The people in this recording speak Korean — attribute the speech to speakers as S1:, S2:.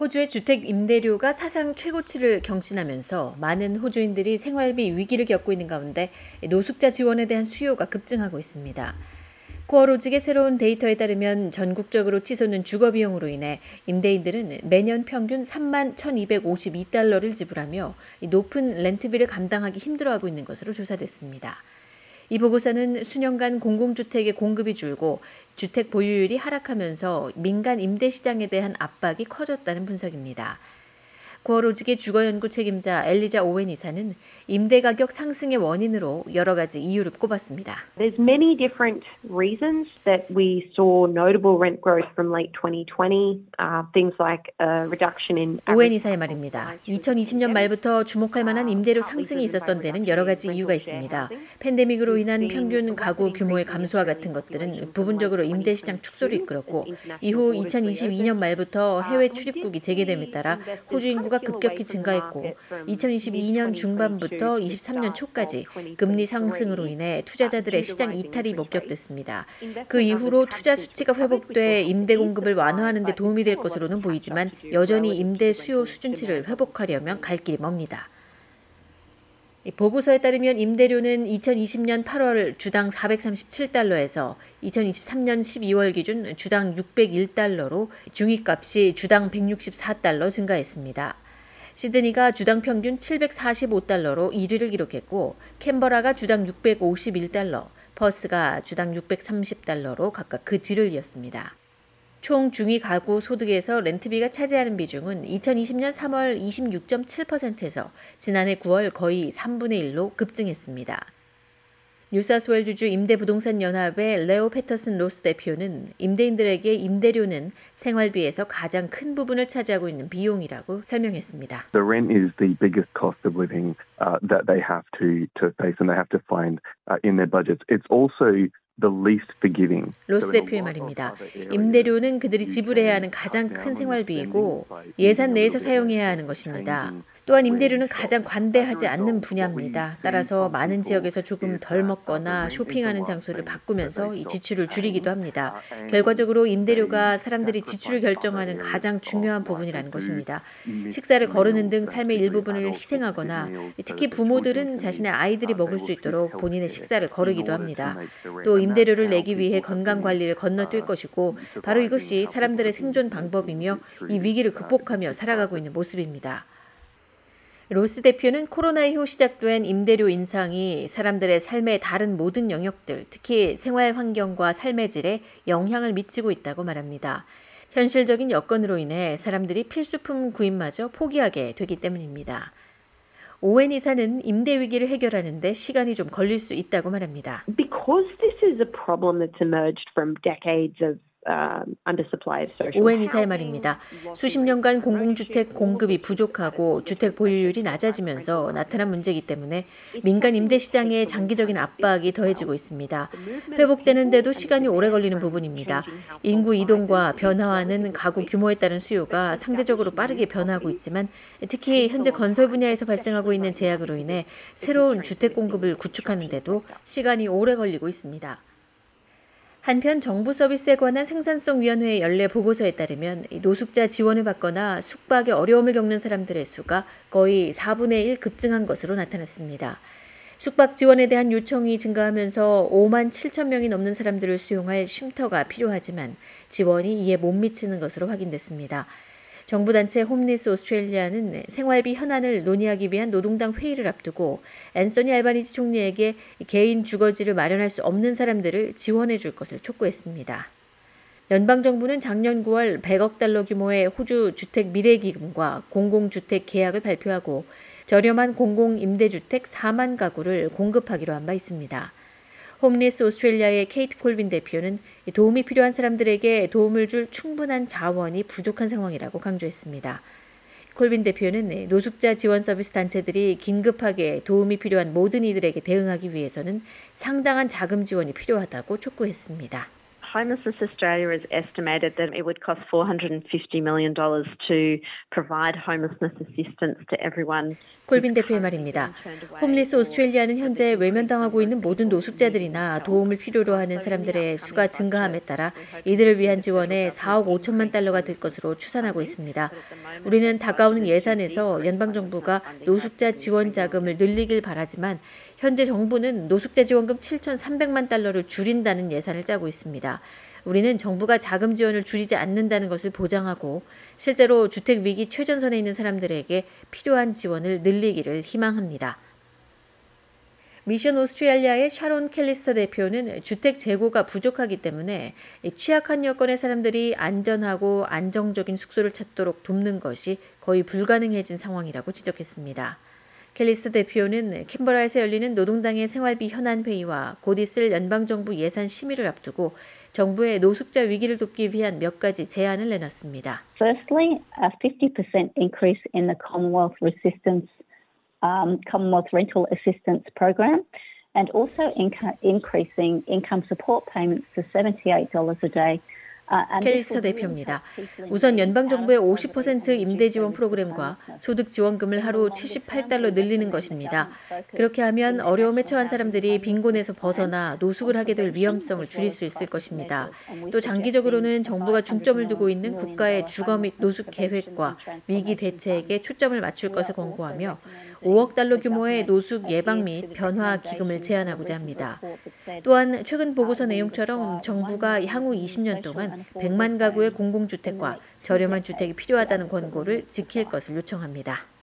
S1: 호주의 주택 임대료가 사상 최고치를 경신하면서 많은 호주인들이 생활비 위기를 겪고 있는 가운데 노숙자 지원에 대한 수요가 급증하고 있습니다. 코어로직의 새로운 데이터에 따르면 전국적으로 치솟는 주거 비용으로 인해 임대인들은 매년 평균 3만 1,252달러를 지불하며 높은 렌트비를 감당하기 힘들어하고 있는 것으로 조사됐습니다. 이 보고서는 수년간 공공주택의 공급이 줄고 주택 보유율이 하락하면서 민간 임대 시장에 대한 압박이 커졌다는 분석입니다. 고어로직의 주거연구 책임자 엘리자 오웬 이사는 임대 가격 상승의 원인으로 여러 가지 이유를 꼽았습니다.
S2: There's many different reasons that we saw notable rent growth from late 2020. Uh, things like a reduction in
S1: 오웬 이사의 말입니다. 2020년 말부터 주목할 만한 임대료 상승이 있었던 데는 여러 가지 이유가 있습니다. 팬데믹으로 인한 평균 가구 규모의 감소와 같은 것들은 부분적으로 임대 시장 축소를 이끌었고 이후 2022년 말부터 해외 출입국이 재개됨에 따라 호주 인구 인구가 급격히 증가했고 2022년 중반부터 23년 초까지 금리 상승으로 인해 투자자들의 시장 이탈이 목격됐습니다. 그 이후로 투자 수치가 회복돼 임대 공급을 완화하는 데 도움이 될 것으로는 보이지만 여전히 임대 수요 수준치를 회복하려면 갈 길이 멉니다. 보고서에 따르면 임대료는 2020년 8월 주당 437달러에서 2023년 12월 기준 주당 601달러로 중위값이 주당 164달러 증가했습니다. 시드니가 주당 평균 745달러로 1위를 기록했고 캔버라가 주당 651달러, 퍼스가 주당 630달러로 각각 그 뒤를 이었습니다. 총 중위 가구 소득에서 렌트비가 차지하는 비중은 2020년 3월 26.7%에서 지난해 9월 거의 3분의 1로 급증했습니다. 뉴사스웰주주 임대부동산 연합의 레오 패터슨 로스 대표는 임대인들에게 임대료는 생활비에서 가장 큰 부분을 차지하고 있는 비용이라고 설명했습니다.
S3: The rent is the biggest cost of living uh, that they have to to face and they have to find uh, in their budgets. It's also
S1: 로스 대표의 말입니다. 임대료는 그들이 지불해야 하는 가장 큰 생활비이고 예산 내에서 사용해야 하는 것입니다. 또한 임대료는 가장 관대하지 않는 분야입니다. 따라서 많은 지역에서 조금 덜 먹거나 쇼핑하는 장소를 바꾸면서 이 지출을 줄이기도 합니다. 결과적으로 임대료가 사람들이 지출을 결정하는 가장 중요한 부분이라는 것입니다. 식사를 거르는 등 삶의 일부분을 희생하거나 특히 부모들은 자신의 아이들이 먹을 수 있도록 본인의 식사를 거르기도 합니다. 또 임대료를 내기 위해 건강 관리를 건너뛸 것이고 바로 이것이 사람들의 생존 방법이며 이 위기를 극복하며 살아가고 있는 모습입니다. 로스 대표는 코로나 이후 시작된 임대료 인상이 사람들의 삶의 다른 모든 영역들, 특히 생활 환경과 삶의 질에 영향을 미치고 있다고 말합니다. 현실적인 여건으로 인해 사람들이 필수품 구입마저 포기하게 되기 때문입니다. 오웬 이사는 임대 위기를 해결하는데 시간이 좀 걸릴 수 있다고 말합니다.
S2: Because this is a problem that's emerged from decades of
S1: 오웬 이사의 말입니다. 수십 년간 공공주택 공급이 부족하고 주택 보유율이 낮아지면서 나타난 문제이기 때문에 민간 임대 시장에 장기적인 압박이 더해지고 있습니다. 회복되는데도 시간이 오래 걸리는 부분입니다. 인구 이동과 변화하는 가구 규모에 따른 수요가 상대적으로 빠르게 변화하고 있지만 특히 현재 건설 분야에서 발생하고 있는 제약으로 인해 새로운 주택 공급을 구축하는데도 시간이 오래 걸리고 있습니다. 한편 정부 서비스에 관한 생산성 위원회의 연례 보고서에 따르면 노숙자 지원을 받거나 숙박에 어려움을 겪는 사람들의 수가 거의 4분의 1 급증한 것으로 나타났습니다. 숙박 지원에 대한 요청이 증가하면서 5만 7천 명이 넘는 사람들을 수용할 쉼터가 필요하지만 지원이 이에 못 미치는 것으로 확인됐습니다. 정부 단체 홈리스 오스트레일리아는 생활비 현안을 논의하기 위한 노동당 회의를 앞두고 앤서니 알바니지 총리에게 개인 주거지를 마련할 수 없는 사람들을 지원해 줄 것을 촉구했습니다. 연방정부는 작년 9월 100억 달러 규모의 호주 주택 미래기금과 공공주택 계약을 발표하고 저렴한 공공임대주택 4만 가구를 공급하기로 한 바 있습니다. 홈리스 오스트레일리아의 케이트 콜빈 대표는 도움이 필요한 사람들에게 도움을 줄 충분한 자원이 부족한 상황이라고 강조했습니다. 콜빈 대표는 노숙자 지원 서비스 단체들이 긴급하게 도움이 필요한 모든 이들에게 대응하기 위해서는 상당한 자금 지원이 필요하다고 촉구했습니다.
S2: Homelessness Australia has estimated that it would cost $450 million to provide homelessness assistance to everyone.
S1: 콜빈 대표의 말입니다. 홈리스 오스트레일리아는 현재 외면당하고 있는 모든 노숙자들이나 도움을 필요로 하는 사람들의 수가 증가함에 따라 이들을 위한 지원에 4억 5천만 달러가 들 것으로 추산하고 있습니다. 우리는 다가오는 예산에서 연방 정부가 노숙자 지원 자금을 늘리길 바라지만 현재 정부는 노숙자 지원금 7,300만 달러를 줄인다는 예산을 짜고 있습니다. 우리는 정부가 자금 지원을 줄이지 않는다는 것을 보장하고 실제로 주택 위기 최전선에 있는 사람들에게 필요한 지원을 늘리기를 희망합니다. 미션 오스트레일리아의 샤론 캘리스터 대표는 주택 재고가 부족하기 때문에 취약한 여건의 사람들이 안전하고 안정적인 숙소를 찾도록 돕는 것이 거의 불가능해진 상황이라고 지적했습니다. 캘리스 대표는 캔버라에서 열리는 노동당의 생활비 현안 회의와 곧 있을 연방정부 예산 심의를 앞두고 정부의 노숙자 위기를 돕기 위한 몇 가지 제안을 내놨습니다.
S4: Firstly, a 50% increase in the Commonwealth Resistance um, Commonwealth Rental Assistance Program and also inc- increasing income support payments to $78 a day
S1: 켈리스터 대표입니다. 우선 연방정부의 50% 임대 지원 프로그램과 소득 지원금을 하루 78달러 늘리는 것입니다. 그렇게 하면 어려움에 처한 사람들이 빈곤에서 벗어나 노숙을 하게 될 위험성을 줄일 수 있을 것입니다. 또 장기적으로는 정부가 중점을 두고 있는 국가의 주거 및 노숙 계획과 위기 대책에 초점을 맞출 것을 권고하며 5억 달러 규모의 노숙 예방 및 변화 기금을 제안하고자 합니다. 또한 최근 보고서 내용처럼 정부가 향후 20년 동안 100만 가구의 공공주택과 저렴한 주택이 필요하다는 권고를 지킬 것을 요청합니다.